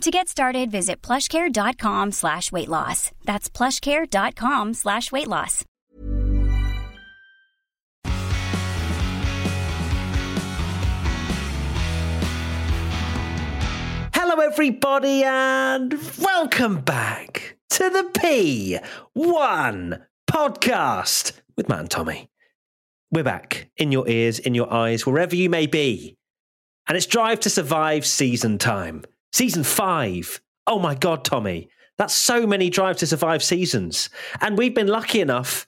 To get started, visit plushcare.com slash weight loss. That's plushcare.com slash weight loss. Hello, everybody, and welcome back to the P1 podcast with Matt and Tommy. We're back in your ears, in your eyes, wherever you may be. And it's Drive to Survive season time. Season five. Oh my God, Tommy. That's so many Drive to Survive seasons. And we've been lucky enough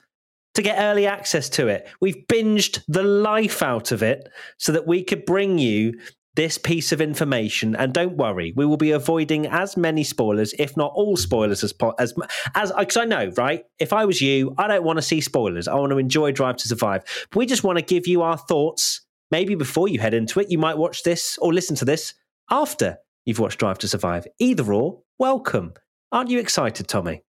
to get early access to it. We've binged the life out of it so that we could bring you this piece of information. And don't worry, we will be avoiding as many spoilers, if not all spoilers, as as as because I know, right? If I was you, I don't want to see spoilers. I want to enjoy Drive to Survive. We just want to give you our thoughts. Maybe before you head into it, you might watch this or listen to this after you've watched Drive to Survive. Either or, welcome. Aren't you excited, Tommy?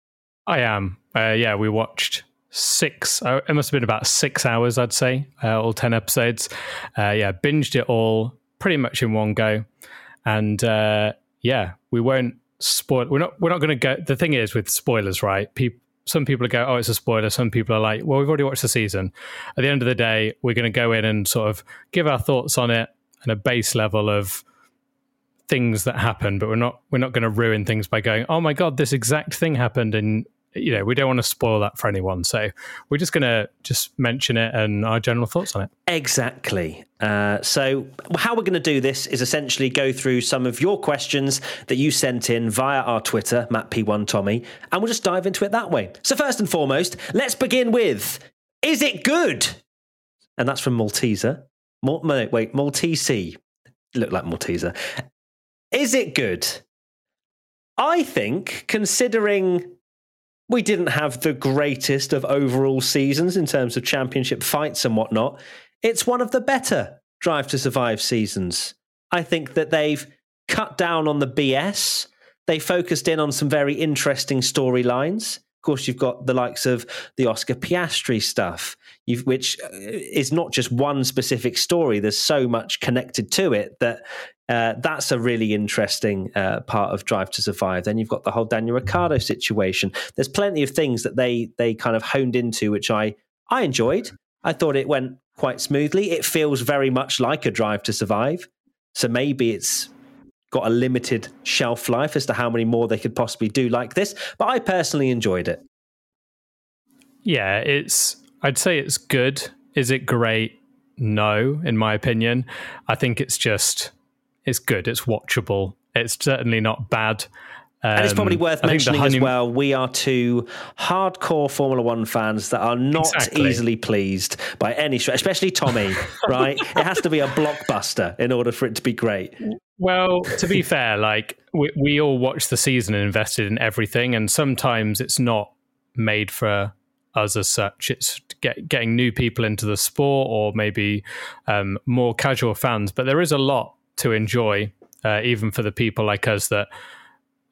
I am. Uh, yeah, we watched six. Uh, it must have been about six hours, I'd say, uh, all ten episodes. Uh, yeah, binged it all pretty much in one go, and uh, yeah, we won't spoil. We're not. We're not going to go. The thing is with spoilers, right? People. Some people go, "Oh, it's a spoiler." Some people are like, "Well, we've already watched the season." At the end of the day, we're going to go in and sort of give our thoughts on it and a base level of things that happen, but we're not we're not going to ruin things by going, "Oh my god, this exact thing happened," and you know we don't want to spoil that for anyone. So we're just going to just mention it and our general thoughts on it. Exactly. Uh, so how we're going to do this is essentially go through some of your questions that you sent in via our Twitter, Matt P1 Tommy, and we'll just dive into it that way. So first and foremost, let's begin with: Is it good? And that's from Malteser. Mal- wait, Maltese. Look like Malteser. Is it good? I think, considering we didn't have the greatest of overall seasons in terms of championship fights and whatnot, it's one of the better Drive to Survive seasons. I think that they've cut down on the BS. They focused in on some very interesting storylines. Course, you've got the likes of the Oscar Piastri stuff, which uh, is not just one specific story. There's so much connected to it that uh, that's a really interesting uh, part of Drive to Survive. Then you've got the whole Daniel Ricciardo situation. There's plenty of things that they they kind of honed into, which I I enjoyed. I thought it went quite smoothly. It feels very much like a Drive to Survive. So maybe it's got a limited shelf life as to how many more they could possibly do like this. But I personally enjoyed it. Yeah, it's. I'd say it's good. Is it great? No, in my opinion. I think it's just it's good. It's watchable. It's certainly not bad. Um, and it's probably worth mentioning honey- as well. We are two hardcore Formula One fans that are not exactly. easily pleased by any stretch, especially Tommy. right? It has to be a blockbuster in order for it to be great. Well, to be fair, like we, we all watched the season and invested in everything, and sometimes it's not made for us as such. It's get, getting new people into the sport, or maybe um, more casual fans. But there is a lot to enjoy, uh, even for the people like us that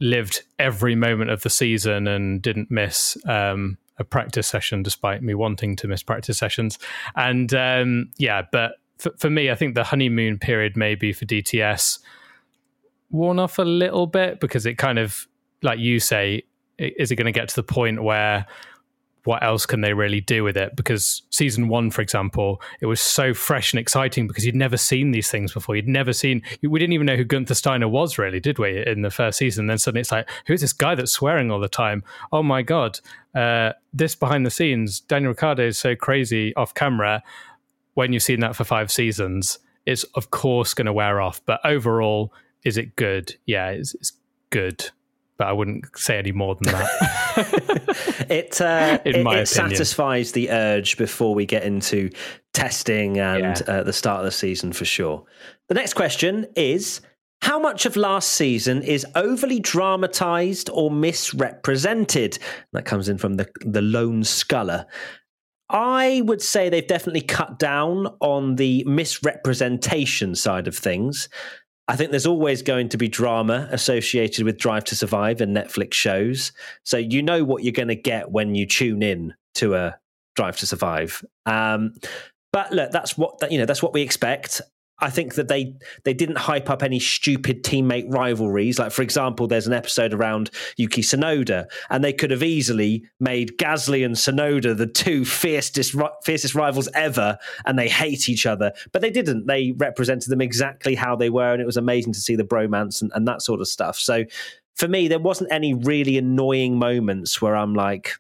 lived every moment of the season and didn't miss um, a practice session, despite me wanting to miss practice sessions. And um, yeah, but for, for me, I think the honeymoon period maybe for DTS worn off a little bit because it kind of, like you say, is it going to get to the point where what else can they really do with it? Because season one, for example, it was so fresh and exciting because you'd never seen these things before. You'd never seen, we didn't even know who Gunther Steiner was, really, did we, in the first season? And then suddenly it's like, who's this guy that's swearing all the time? Oh my God. Uh, this behind the scenes, Daniel Ricciardo is so crazy off camera. When you've seen that for five seasons, it's of course going to wear off. But overall, is it good? Yeah, it's, it's good but I wouldn't say any more than that. it uh, it, it satisfies the urge before we get into testing and yeah. uh, the start of the season for sure. The next question is: How much of last season is overly dramatized or misrepresented? That comes in from the the lone sculler. I would say they've definitely cut down on the misrepresentation side of things. I think there's always going to be drama associated with Drive to Survive and Netflix shows. So you know what you're going to get when you tune in to a Drive to Survive. Um, but look, that's what you know. That's what we expect. I think that they they didn't hype up any stupid teammate rivalries. Like for example, there's an episode around Yuki Tsunoda, and they could have easily made Gasly and Tsunoda the two fiercest fiercest rivals ever, and they hate each other. But they didn't. They represented them exactly how they were, and it was amazing to see the bromance and, and that sort of stuff. So for me, there wasn't any really annoying moments where I'm like,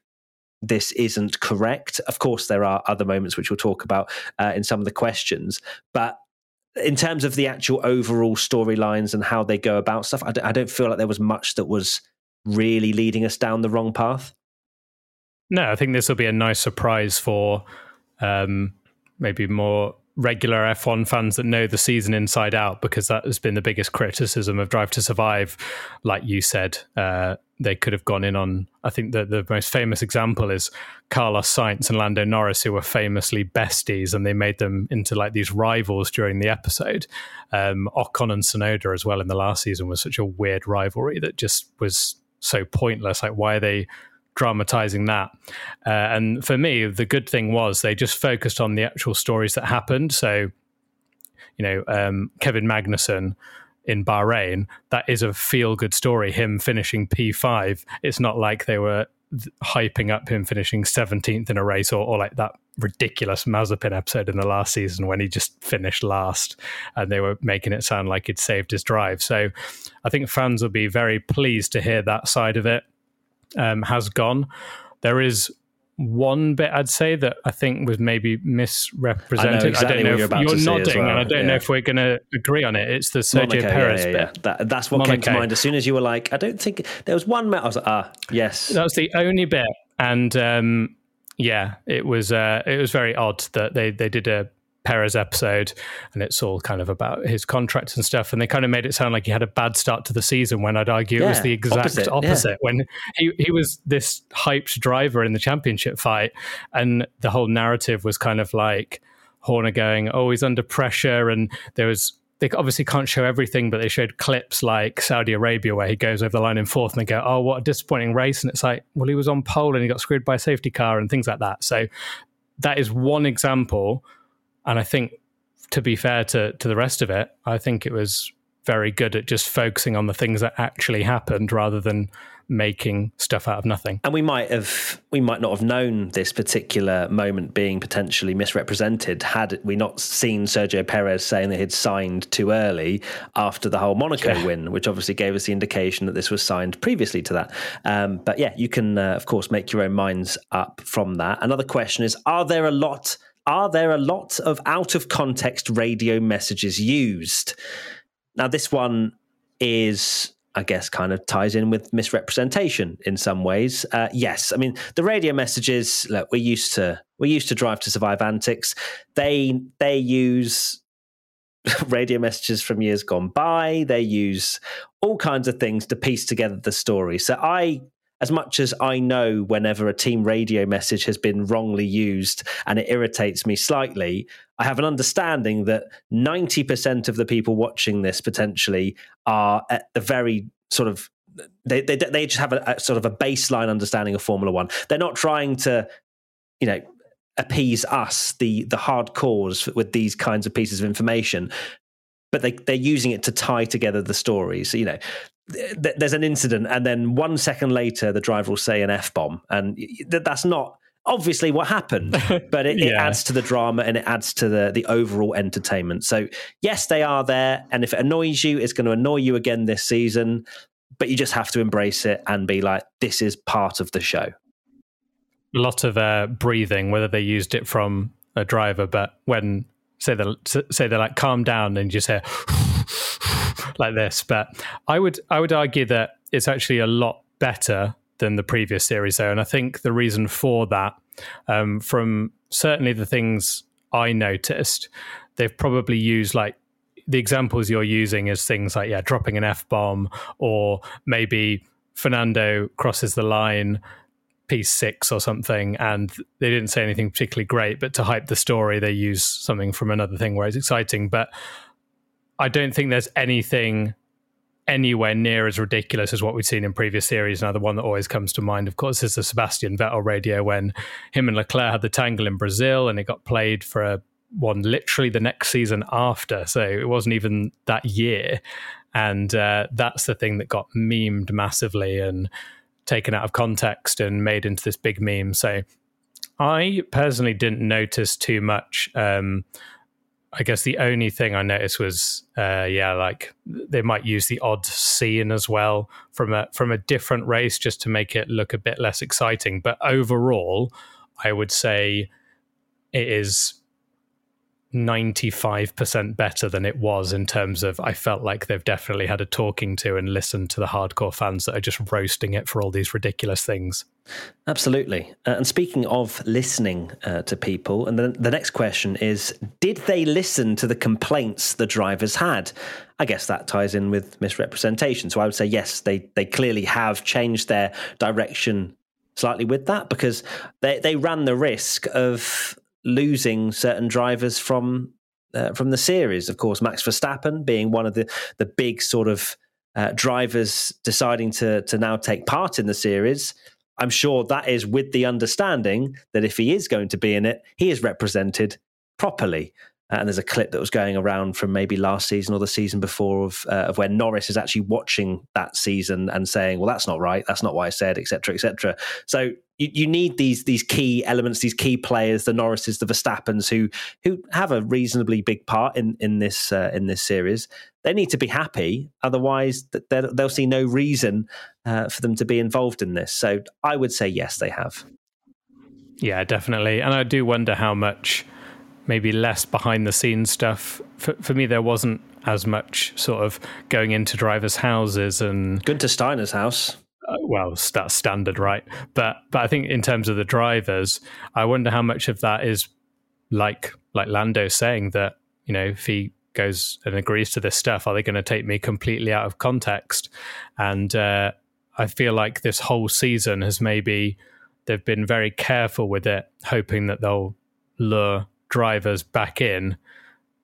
this isn't correct. Of course, there are other moments which we'll talk about uh, in some of the questions, but in terms of the actual overall storylines and how they go about stuff, I d- I don't feel like there was much that was really leading us down the wrong path. No, I think this will be a nice surprise for um, maybe more regular F1 fans that know the season inside out because that has been the biggest criticism of Drive to Survive. Like you said, uh, they could have gone in on. I think the the most famous example is Carlos Sainz and Lando Norris, who were famously besties, and they made them into like these rivals during the episode. Um, Ocon and Tsunoda as well in the last season was such a weird rivalry that just was so pointless. Like, why are they dramatizing that. Uh, and for me, the good thing was they just focused on the actual stories that happened. So, you know, um, Kevin Magnussen in Bahrain, that is a feel good story. Him finishing P5. It's not like they were hyping up him finishing 17th in a race or, or like that ridiculous Mazepin episode in the last season when he just finished last and they were making it sound like he'd saved his drive. So I think fans will be very pleased to hear that side of it um, has gone. There is one bit I'd say that I think was maybe misrepresented. I, exactly I don't know you're if you're nodding, well. and I don't yeah. know if we're going to agree on it. It's the Sergio Monaco, Perez yeah, yeah, bit. That, that's what Monaco. came to mind as soon as you were like, I don't think there was one. I was like, ah, yes. That was the only bit, and um, yeah, it was uh, it was very odd that they they did a Perez episode, and it's all kind of about his contracts and stuff. And they kind of made it sound like he had a bad start to the season when I'd argue Yeah, it was the exact opposite, opposite. yeah. When he, he was this hyped driver in the championship fight, and the whole narrative was kind of like Horner going, "Oh, he's under pressure," and there was. They obviously can't show everything, but they showed clips like Saudi Arabia where he goes over the line in fourth, and they go, "Oh, what a disappointing race!" And it's like, "Well, he was on pole and he got screwed by a safety car and things like that." So that is one example and I think, to be fair to to the rest of it, I think it was very good at just focusing on the things that actually happened rather than making stuff out of nothing. And we might have, we might not have known this particular moment being potentially misrepresented had we not seen Sergio Perez saying that he'd signed too early after the whole Monaco Yeah. win, which obviously gave us the indication that this was signed previously to that. Um, but yeah, you can uh, of course make your own minds up from that. Another question is: Are there a lot? Are there a lot of out of context radio messages used? Now, this one is, I guess, kind of ties in with misrepresentation in some ways. Uh, yes, I mean the radio messages. Look, we're used to we're used to Drive to Survive antics. They they use radio messages from years gone by. They use all kinds of things to piece together the story. So I. As much as I know, whenever a team radio message has been wrongly used and it irritates me slightly, I have an understanding that 90% of the people watching this potentially are at the very sort of they they, they just have a, a sort of a baseline understanding of Formula One. They're not trying to, you know, appease us, the the hardcores, with these kinds of pieces of information. But they they're using it to tie together the stories. So you know, th- there's an incident, and then one second later, the driver will say an f bomb, and th- that's not obviously what happened, but it, it adds to the drama and it adds to the the overall entertainment. So yes, they are there, and if it annoys you, it's going to annoy you again this season. But you just have to embrace it and be like, this is part of the show. A lot of uh, breathing, whether they used it from a driver, but when say they say they're like calm down and you just hear like this. But I would I would argue that it's actually a lot better than the previous series though, and I think the reason for that, um, from certainly the things I noticed, they've probably used like the examples you're using is things like yeah, dropping an f bomb, or maybe Fernando crosses the line P6 or something, and they didn't say anything particularly great, but to hype the story, they use something from another thing where it's exciting. But I don't think there's anything anywhere near as ridiculous as what we've seen in previous series. Now, the one that always comes to mind, of course, is the Sebastian Vettel radio when him and Leclerc had the tangle in Brazil and it got played for a one literally the next season after. So it wasn't even that year. And uh, that's the thing that got memed massively and taken out of context and made into this big meme. So I personally didn't notice too much. Um, I guess the only thing I noticed was, uh, yeah, like they might use the odd scene as well from a from a different race just to make it look a bit less exciting. But overall, I would say it is 95% better than it was in terms of I felt like they've definitely had a talking to and listened to the hardcore fans that are just roasting it for all these ridiculous things. Absolutely. Uh, and speaking of listening uh, to people, and then the next question is Did they listen to the complaints the drivers had? I guess that ties in with misrepresentation. So I would say, yes, they, they clearly have changed their direction slightly with that because they, they ran the risk of losing certain drivers from uh, from the series. Of course, Max Verstappen being one of the the big sort of uh, drivers deciding to to now take part in the series. I'm sure that is with the understanding that if he is going to be in it, he is represented properly. Uh, and there's a clip that was going around from maybe last season or the season before of, uh, of where Norris is actually watching that season and saying, "Well, that's not right. That's not what I said," etc., etc. So you, you need these these key elements, these key players, the Norrises, the Verstappens, who who have a reasonably big part in in this uh, in this series. They need to be happy, otherwise they'll see no reason uh, for them to be involved in this. So I would say yes, they have. Yeah, definitely, and I do wonder how much maybe less behind the scenes stuff. For, for me, there wasn't as much sort of going into drivers' houses and Gunther Steiner's house. Uh, well, that's standard, right? But but I think in terms of the drivers, I wonder how much of that is like like Lando saying that you know if he goes and agrees to this stuff, are they going to take me completely out of context? And uh, I feel like this whole season has maybe they've been very careful with it, hoping that they'll lure drivers back in,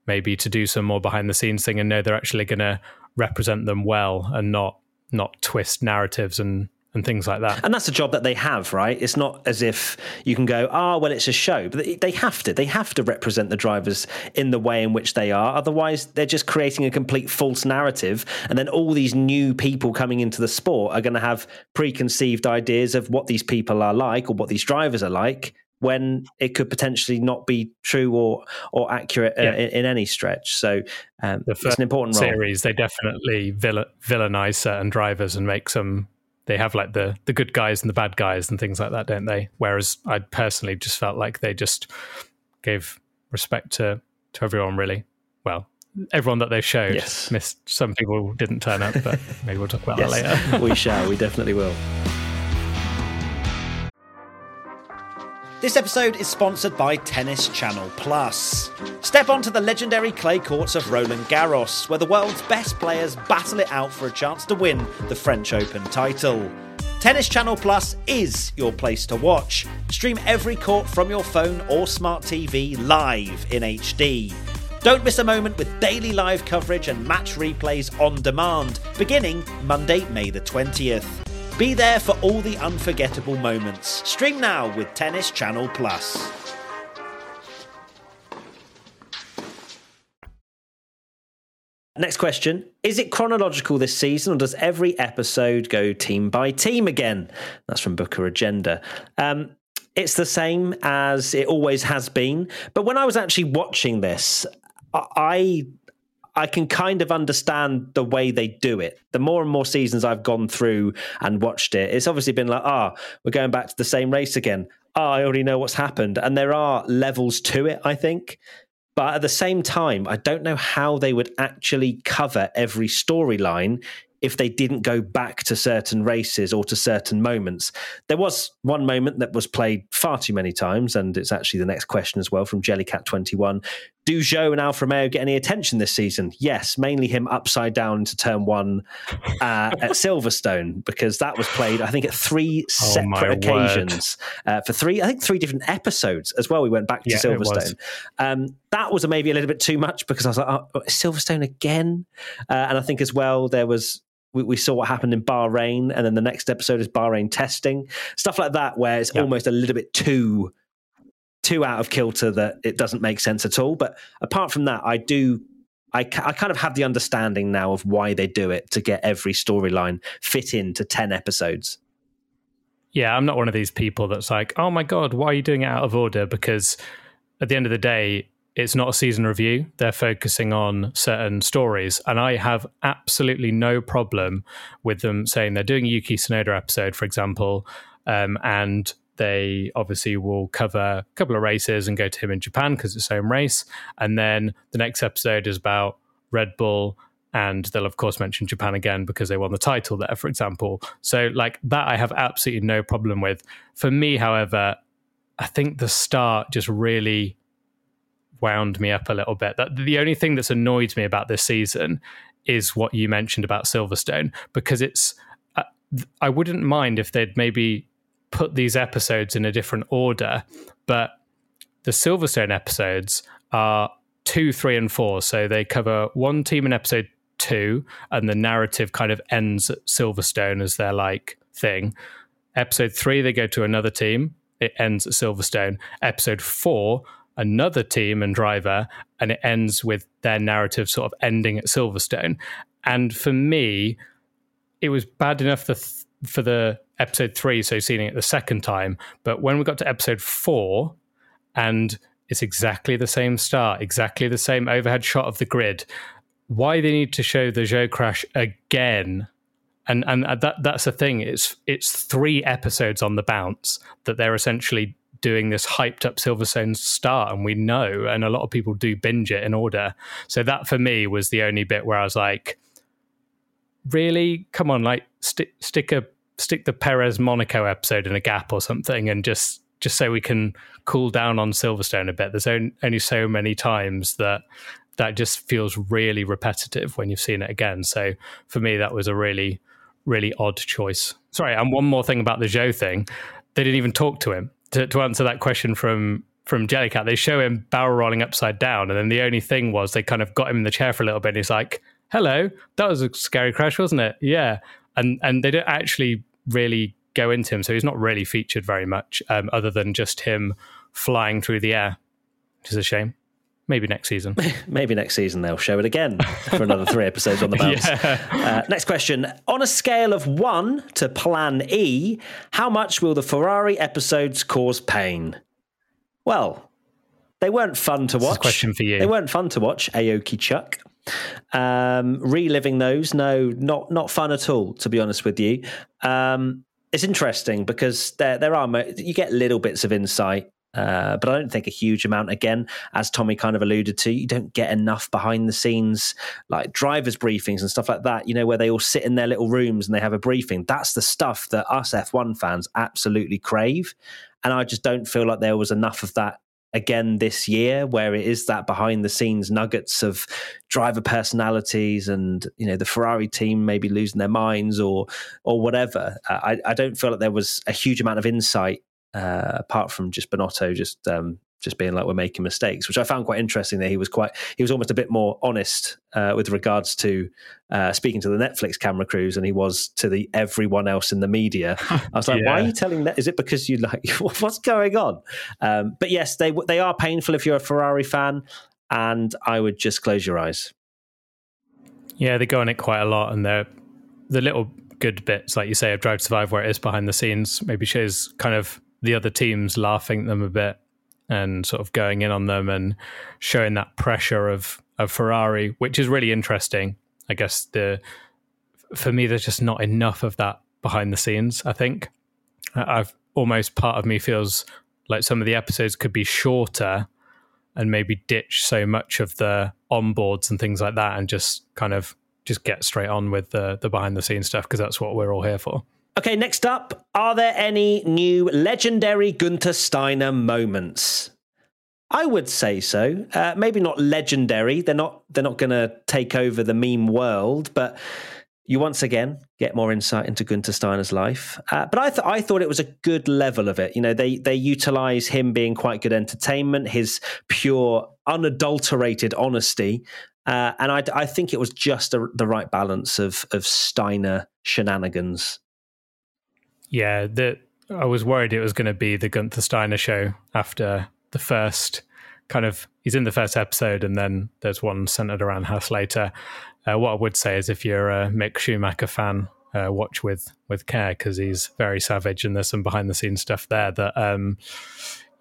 maybe to do some more behind the scenes thing, and know they're actually going to represent them well and not not twist narratives and and things like that. And that's a job that they have, right? It's not as if you can go, ah, oh, well, it's a show, but they have to. They have to represent the drivers in the way in which they are. Otherwise, they're just creating a complete false narrative. And then all these new people coming into the sport are going to have preconceived ideas of what these people are like or what these drivers are like when it could potentially not be true or or accurate uh, yeah. in, in, any stretch. So um, the first an important role. series they definitely villainize certain drivers and make some. They have like the the good guys and the bad guys and things like that, don't they? Whereas I personally just felt like they just gave respect to to everyone. Really, well, everyone that they showed. Yes. Missed some people didn't turn up, but maybe we'll talk about yes, that later. we shall. We definitely will. This episode is sponsored by Tennis Channel Plus. Step onto the legendary clay courts of Roland Garros, where the world's best players battle it out for a chance to win the French Open title. Tennis Channel Plus is your place to watch. Stream every court from your phone or smart TV live in HD. Don't miss a moment with daily live coverage and match replays on demand, beginning Monday, May the 20th. Be there for all the unforgettable moments. Stream now with Tennis Channel Plus. Next question. Is it chronological this season, or does every episode go team by team again? That's from Booker Agenda. Um, it's the same as it always has been. But when I was actually watching this, I I can kind of understand the way they do it. The more and more seasons I've gone through and watched it, it's obviously been like, ah, oh, we're going back to the same race again. Oh, I already know what's happened. And there are levels to it, I think. But at the same time, I don't know how they would actually cover every storyline if they didn't go back to certain races or to certain moments. There was one moment that was played far too many times, and it's actually the next question as well from Jellycat21. Do Zhou and Alfa Romeo get any attention this season? Yes, mainly him upside down into turn one uh, at Silverstone because that was played, I think, at three oh separate occasions uh, for three, I think, three different episodes as well. We went back to yeah, Silverstone. Um, that was maybe a little bit too much because I was like, oh, Silverstone again, uh, and I think as well there was we, we, saw what happened in Bahrain, and then the next episode is Bahrain testing, stuff like that, where it's almost a little bit too too out of kilter that it doesn't make sense at all. But apart from that, I do. I, I kind of have the understanding now of why they do it to get every storyline fit into 10 episodes. Yeah, I'm not one of these people that's like, oh my God, why are you doing it out of order? Because at the end of the day, it's not a season review. They're focusing on certain stories. And I have absolutely no problem with them saying they're doing a Yuki Tsunoda episode, for example, um, and they obviously will cover a couple of races and go to him in Japan because it's his home race. And then the next episode is about Red Bull. And they'll, of course, mention Japan again because they won the title there, for example. So, like that, I have absolutely no problem with. For me, however, I think the start just really wound me up a little bit. That the only thing that's annoyed me about this season is what you mentioned about Silverstone because it's uh, I wouldn't mind if they'd maybe put these episodes in a different order, but the Silverstone episodes are two, three, and four. So they cover one team in episode two, and the narrative kind of ends at Silverstone as their like thing. Episode three, they go to another team. It ends at Silverstone. Episode four, another team and driver, and it ends with their narrative sort of ending at Silverstone. And for me, it was bad enough for the episode three, so seeing it the second time. But when we got to episode four, and it's exactly the same start, exactly the same overhead shot of the grid. Why they need to show the Zhou crash again? And and that that's the thing. It's it's three episodes on the bounce that they're essentially doing this hyped up Silverstone start, and we know, and a lot of people do binge it in order. So that for me was the only bit where I was like, really, come on, like stick stick a stick the Perez Monaco episode in a gap or something, and just just so we can cool down on Silverstone a bit. There's only so many times that that just feels really repetitive when you've seen it again. So for me, that was a really really odd choice. Sorry, and one more thing about the Zhou thing. They didn't even talk to him to, to answer that question from from Jellycat, they show him barrel rolling upside down, and then the only thing was they kind of got him in the chair for a little bit. And he's like, "Hello, that was a scary crash, wasn't it?" Yeah, and and they don't actually really go into him, so he's not really featured very much, um, other than just him flying through the air, which is a shame. Maybe next season. Maybe next season they'll show it again for another three episodes on the bounce. Yeah. Uh, next question. On a scale of one to plan E, how much will the Ferrari episodes cause pain? Well, they weren't fun to watch. question for you. They weren't fun to watch, Aoki Chuck. Um, reliving those, no, not not fun at all. To be honest with you, um, it's interesting because there there are you get little bits of insight uh, but I don't think a huge amount. Again, as Tommy kind of alluded to, you don't get enough behind the scenes, like drivers' briefings and stuff like that, you know, where they all sit in their little rooms and they have a briefing. That's the stuff that us F1 fans absolutely crave. And I just don't feel like there was enough of that again this year where it is that behind the scenes nuggets of driver personalities and you know the Ferrari team maybe losing their minds or or whatever. Uh, I, I don't feel like there was a huge amount of insight uh, apart from just Binotto just um, just being like we're making mistakes, which I found quite interesting. That he was quite he was almost a bit more honest uh, with regards to uh, speaking to the Netflix camera crews than he was to the everyone else in the media. I was like, yeah. why are you telling that? Is it because you like what's going on? Um, but yes, they they are painful if you're a Ferrari fan, and I would just close your eyes. Yeah, they go on it quite a lot, and they're the little good bits, like you say, of Drive to Survive, where it is behind the scenes, maybe shows kind of the other teams laughing at them a bit and sort of going in on them and showing that pressure of of Ferrari, which is really interesting. I guess the for me, there's just not enough of that behind the scenes. I think I've almost part of me feels like some of the episodes could be shorter and maybe ditch so much of the onboards and things like that, and just kind of just get straight on with the the behind the scenes stuff because that's what we're all here for. Okay, next up, are there any new legendary Gunther Steiner moments? I would say so. Uh, maybe not legendary. They're not. They're not going to take over the meme world, but you once again get more insight into Gunther Steiner's life. Uh, but I, th- I thought it was a good level of it. You know, they they utilize him being quite good entertainment, his pure, unadulterated honesty, uh, and I, I think it was just a, the right balance of of Steiner shenanigans. Yeah, the, I was worried it was going to be the Gunther Steiner show after the first kind of he's in the first episode and then there's one centered around Hassleiter. Uh, what I would say is if you're a Mick Schumacher fan, uh, watch with with care because he's very savage and there's some behind the scenes stuff there that um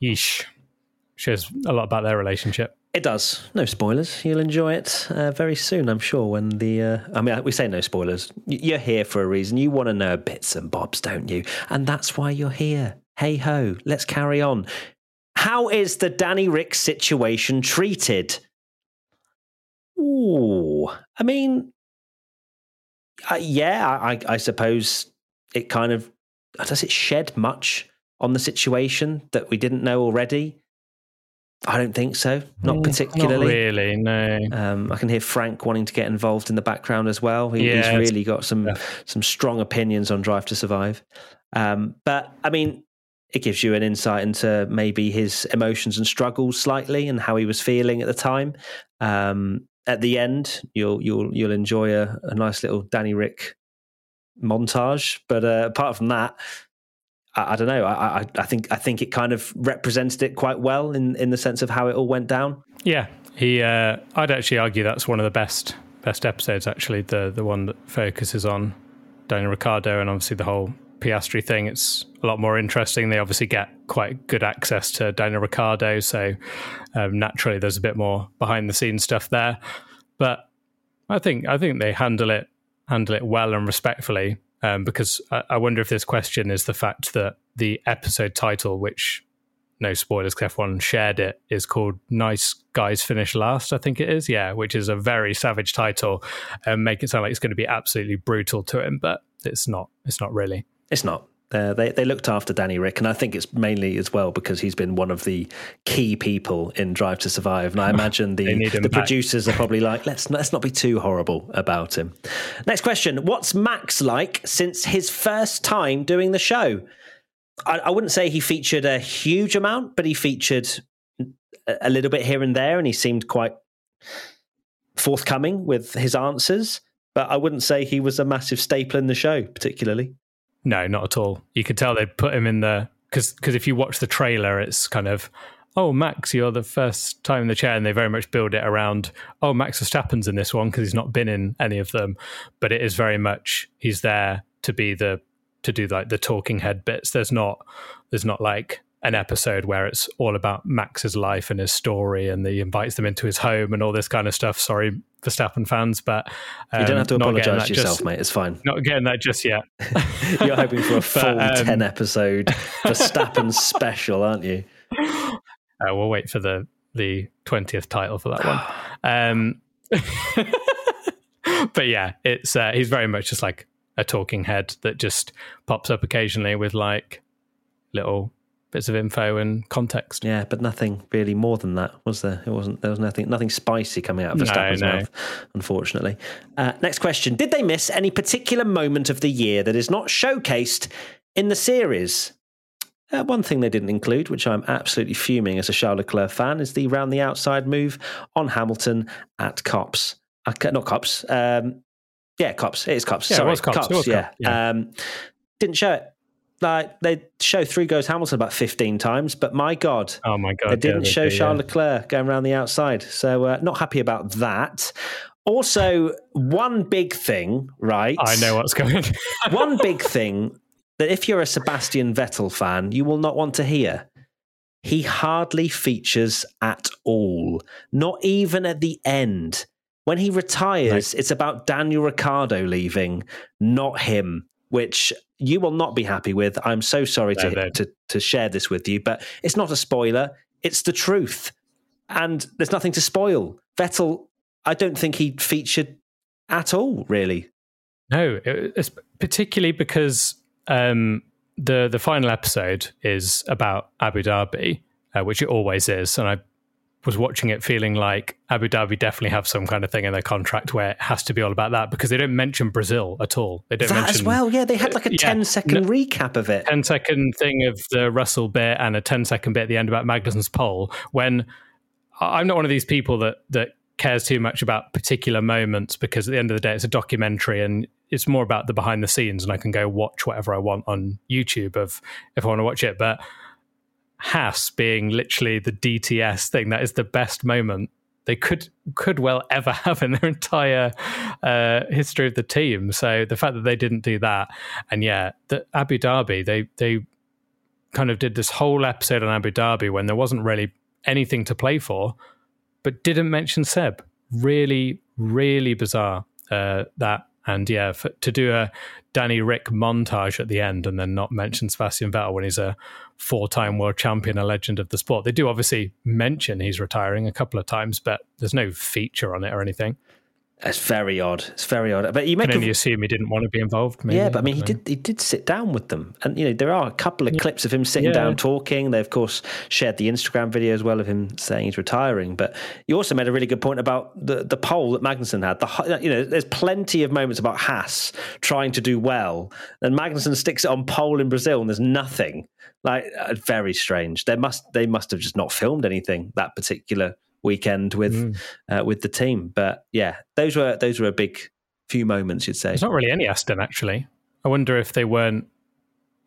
yeesh shows a lot about their relationship. It does. No spoilers. You'll enjoy it uh, very soon, I'm sure. When the, uh, I mean, we say no spoilers. You're here for a reason. You want to know bits and bobs, don't you? And that's why you're here. Hey ho, let's carry on. How is the Danny Rick situation treated? Ooh, I mean, uh, yeah, I, I suppose it kind of does it shed much on the situation that we didn't know already. I don't think so. Not mm, particularly. Not really, no. Um, I can hear Frank wanting to get involved in the background as well. He, yeah, he's really got some yeah. some strong opinions on Drive to Survive. Um, but I mean, it gives you an insight into maybe his emotions and struggles slightly and how he was feeling at the time. Um, at the end, you'll you'll you'll enjoy a, a nice little Danny Rick montage. But uh, apart from that, I, I don't know. I, I, I think I think it kind of represented it quite well in in the sense of how it all went down. Yeah, he. Uh, I'd actually argue that's one of the best best episodes. Actually, the the one that focuses on Daniel Ricciardo and obviously the whole Piastri thing, it's a lot more interesting. They obviously get quite good access to Daniel Ricciardo, so um, naturally there's a bit more behind the scenes stuff there. But I think I think they handle it handle it well and respectfully. Um, because I, I, wonder if this question is the fact that the episode title, which no spoilers, F1 shared it, is called "Nice Guys Finish Last." I think it is, yeah, which is a very savage title, and make it sound like it's going to be absolutely brutal to him, but it's not. It's not really. It's not. Uh, they they looked after Danny Rick, and I think it's mainly as well because he's been one of the key people in Drive to Survive. And I imagine the the producers are probably like, let's let's not be too horrible about him. Next question: What's Max like since his first time doing the show? I, I wouldn't say he featured a huge amount, but he featured a, a little bit here and there, and he seemed quite forthcoming with his answers. But I wouldn't say he was a massive staple in the show, particularly. No, not at all. You could tell they'd put him in the because because if you watch the trailer, it's kind of oh Max, you're the first time in the chair, and they very much build it around oh Max Verstappen's in this one because he's not been in any of them, but it is very much he's there to be the to do like the talking head bits. There's not there's not like an episode where it's all about Max's life and his story, and he invites them into his home and all this kind of stuff. Sorry, Verstappen fans, but um, you don't have to um, apologise to yourself, just, mate. It's fine. Not getting that just yet. You're hoping for a full but, um, ten episode Verstappen special, aren't you? Uh, we'll wait for the the twentieth title for that one. Um, but yeah, it's uh, he's very much just like a talking head that just pops up occasionally with like little bits of info and context. Yeah, but nothing really more than that, was there? It wasn't. There was nothing. Nothing spicy coming out of Verstappen's no, no. mouth, unfortunately. Uh, next question: Did they miss any particular moment of the year that is not showcased in the series? Uh, one thing they didn't include, which I'm absolutely fuming as a Charles Leclerc fan, is the round the outside move on Hamilton at Copse. Uh, not Cops. Um, yeah, Cops. It is Copse. Yeah, Sorry, it was Cops. Copse, it was yeah. yeah. Um, didn't show it like they show through goes Hamilton about 15 times, but my God, oh my God, they didn't yeah, show do, Charles yeah. Leclerc going around the outside. So uh, not happy about that. Also, one big thing, right? I know what's going. one big thing that if you're a Sebastian Vettel fan, you will not want to hear. He hardly features at all, not even at the end. When he retires, it's about Daniel Ricciardo leaving, not him which you will not be happy with. I'm so sorry no, to, no. to to share this with you, but it's not a spoiler. It's the truth, and there's nothing to spoil. Vettel, I don't think he featured at all, really. No, it's particularly because um, the the final episode is about Abu Dhabi, uh, which it always is, and I was watching it feeling like Abu Dhabi definitely have some kind of thing in their contract where it has to be all about that because they don't mention Brazil at all. They don't that mention as well. Yeah, they had like a yeah, 10 second no- recap of it. 10 second thing of the Russell bit and a 10 second bit at the end about Magnussen's pole when I'm not one of these people that that cares too much about particular moments because at the end of the day it's a documentary and it's more about the behind the scenes and I can go watch whatever I want on YouTube of if I want to watch it but Haas being literally the DTS thing that is the best moment they could could well ever have in their entire uh, history of the team. So the fact that they didn't do that, and yeah, the Abu Dhabi, they they kind of did this whole episode on Abu Dhabi when there wasn't really anything to play for, but didn't mention Seb. Really, really bizarre uh, that. And yeah, for, to do a Danny Rick montage at the end and then not mention Sebastian Vettel when he's a four-time world champion, a legend of the sport. They do obviously mention he's retiring a couple of times, but there's no feature on it or anything. It's very odd. It's very odd. But you Can make only a, assume he didn't want to be involved. Maybe. yeah, but I mean, he did. He did sit down with them, and you know there are a couple of clips of him sitting Yeah. down talking. They of course shared the Instagram video as well of him saying he's retiring. But you also made a really good point about the the pole that Magnussen had. The you know, there's plenty of moments about Haas trying to do well, and Magnussen sticks it on pole in Brazil, and there's nothing. Like uh, very strange. They must they must have just not filmed anything that particular weekend with Mm. uh, with the team. But yeah, those were those were a big few moments, you'd say. There's not really any Aston actually. I wonder if they weren't.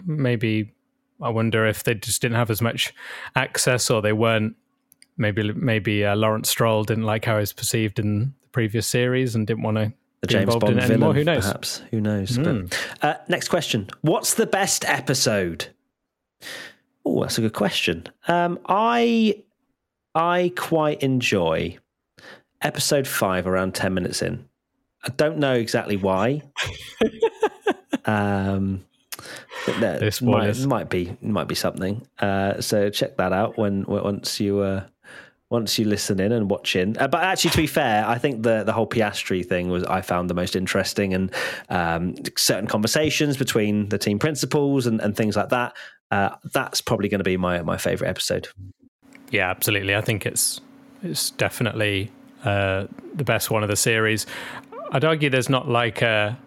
Maybe I wonder if they just didn't have as much access, or they weren't. Maybe maybe uh, Lawrence Stroll didn't like how he was perceived in the previous series and didn't want to the be James involved Bond in it villain, anymore. Who knows? Perhaps who knows? Hmm. But, uh, next question: What's the best episode? Oh, that's a good question. Um, I I quite enjoy episode five, around ten minutes in. I don't know exactly why. um, there might, might be might be something. Uh, so check that out when once you uh, once you listen in and watch in. Uh, but actually, to be fair, I think the the whole Piastri thing was I found the most interesting, and um, certain conversations between the team principals and, and things like that. Uh, that's probably going to be my my favorite episode. Yeah, absolutely. I think it's it's definitely uh, the best one of the series. I'd argue there's not like a.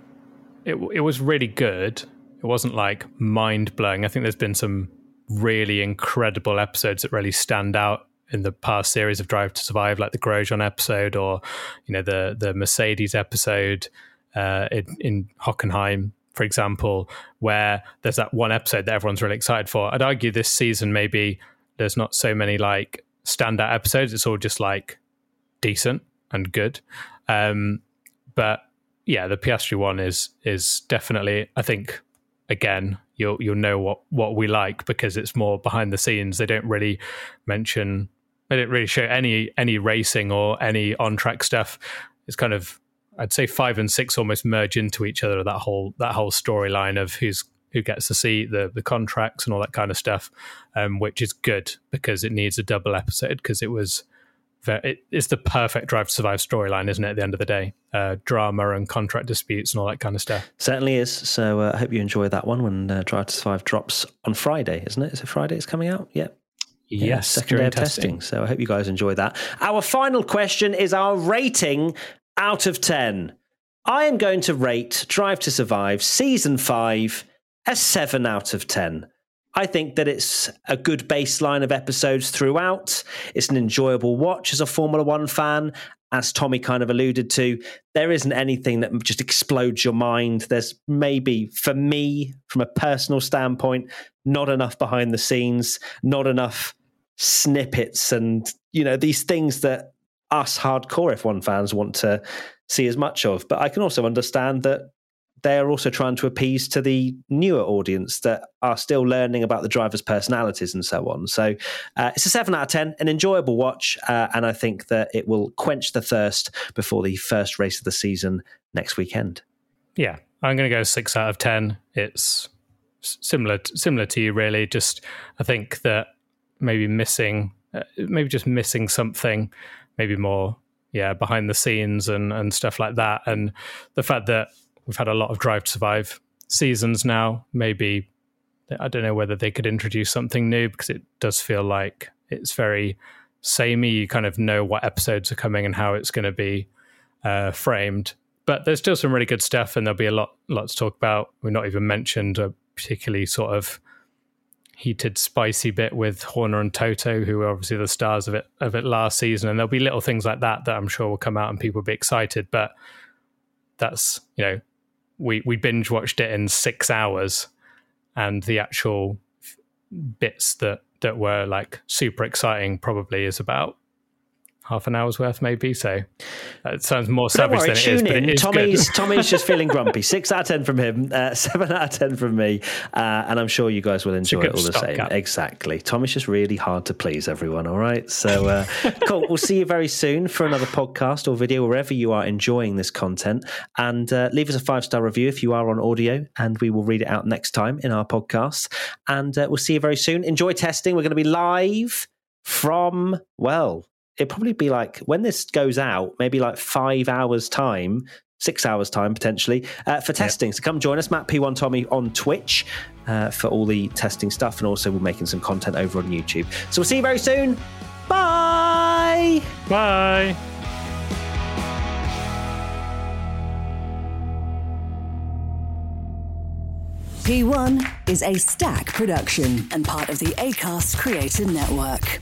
It it was really good. It wasn't like mind blowing. I think there's been some really incredible episodes that really stand out in the past series of Drive to Survive, like the Grosjean episode or you know the the Mercedes episode uh, in, in Hockenheim, for example, where there's that one episode that everyone's really excited for. I'd argue this season maybe there's not so many like standout episodes. It's all just like decent and good. Um, but yeah, the Piastri one is is definitely. I think again you'll you'll know what what we like because it's more behind the scenes. They don't really mention. They don't really show any any racing or any on track stuff. It's kind of I'd say five and six almost merge into each other. That whole that whole storyline of who's who gets to see the the contracts and all that kind of stuff, um, which is good because it needs a double episode because it was ve- it, it's the perfect Drive to Survive storyline, isn't it? At the end of the day, uh, drama and contract disputes and all that kind of stuff. Certainly is. So uh, I hope you enjoy that one when uh, Drive to Survive drops on Friday, isn't it? Is it Friday? It's coming out. Yeah. Yeah, Yes, second day of testing. So I hope you guys enjoy that. Our final question is our rating out of 10. I am going to rate Drive to Survive season 5 a 7 out of 10. I think that it's a good baseline of episodes throughout. It's an enjoyable watch as a Formula One fan. As Tommy kind of alluded to, there isn't anything that just explodes your mind. There's maybe, for me, from a personal standpoint, not enough behind the scenes, not enough snippets, and you know these things that us hardcore F1 fans want to see as much of. But I can also understand that they are also trying to appease to the newer audience that are still learning about the drivers' personalities and so on. So uh, it's a seven out of ten, an enjoyable watch, uh, and I think that it will quench the thirst before the first race of the season next weekend. Yeah, I'm going to go six out of ten. It's similar similar to you, really. Just I think that maybe missing, uh, maybe just missing something, maybe more, yeah, behind the scenes and and stuff like that. And the fact that we've had a lot of Drive to Survive seasons now, maybe I don't know whether they could introduce something new because it does feel like it's very samey. You kind of know what episodes are coming and how it's going to be uh, framed. But there's still some really good stuff, and there'll be a lot, lot to talk about. We've not even mentioned a particularly sort of heated, spicy bit with Horner and Toto, who were obviously the stars of it of it last season. And there'll be little things like that that I'm sure will come out and people will be excited. But that's you know, we we binge watched it in six hours, and the actual bits that that were like super exciting probably is about half an hour's worth, maybe. So uh, it sounds more savage worry, than it is. But it is Tommy's, Tommy's just feeling grumpy. Six out of ten from him, uh, seven out of ten from me, uh, and I'm sure you guys will enjoy it all the same. Cap. Exactly. Tommy's just really hard to please everyone. All right. So uh, cool. We'll see you very soon for another podcast or video wherever you are enjoying this content, and uh, leave us a five star review if you are on audio, and we will read it out next time in our podcast. And uh, we'll see you very soon. Enjoy testing. We're going to be live from well it'd probably be like when this goes out, maybe like five hours time, six hours time potentially uh, for testing. So come join us, Matt P1 Tommy on Twitch uh, for all the testing stuff, and also we're making some content over on YouTube. So we'll see you very soon. Bye. Bye. P1 is an Acast production and part of the ACAST Creator Network.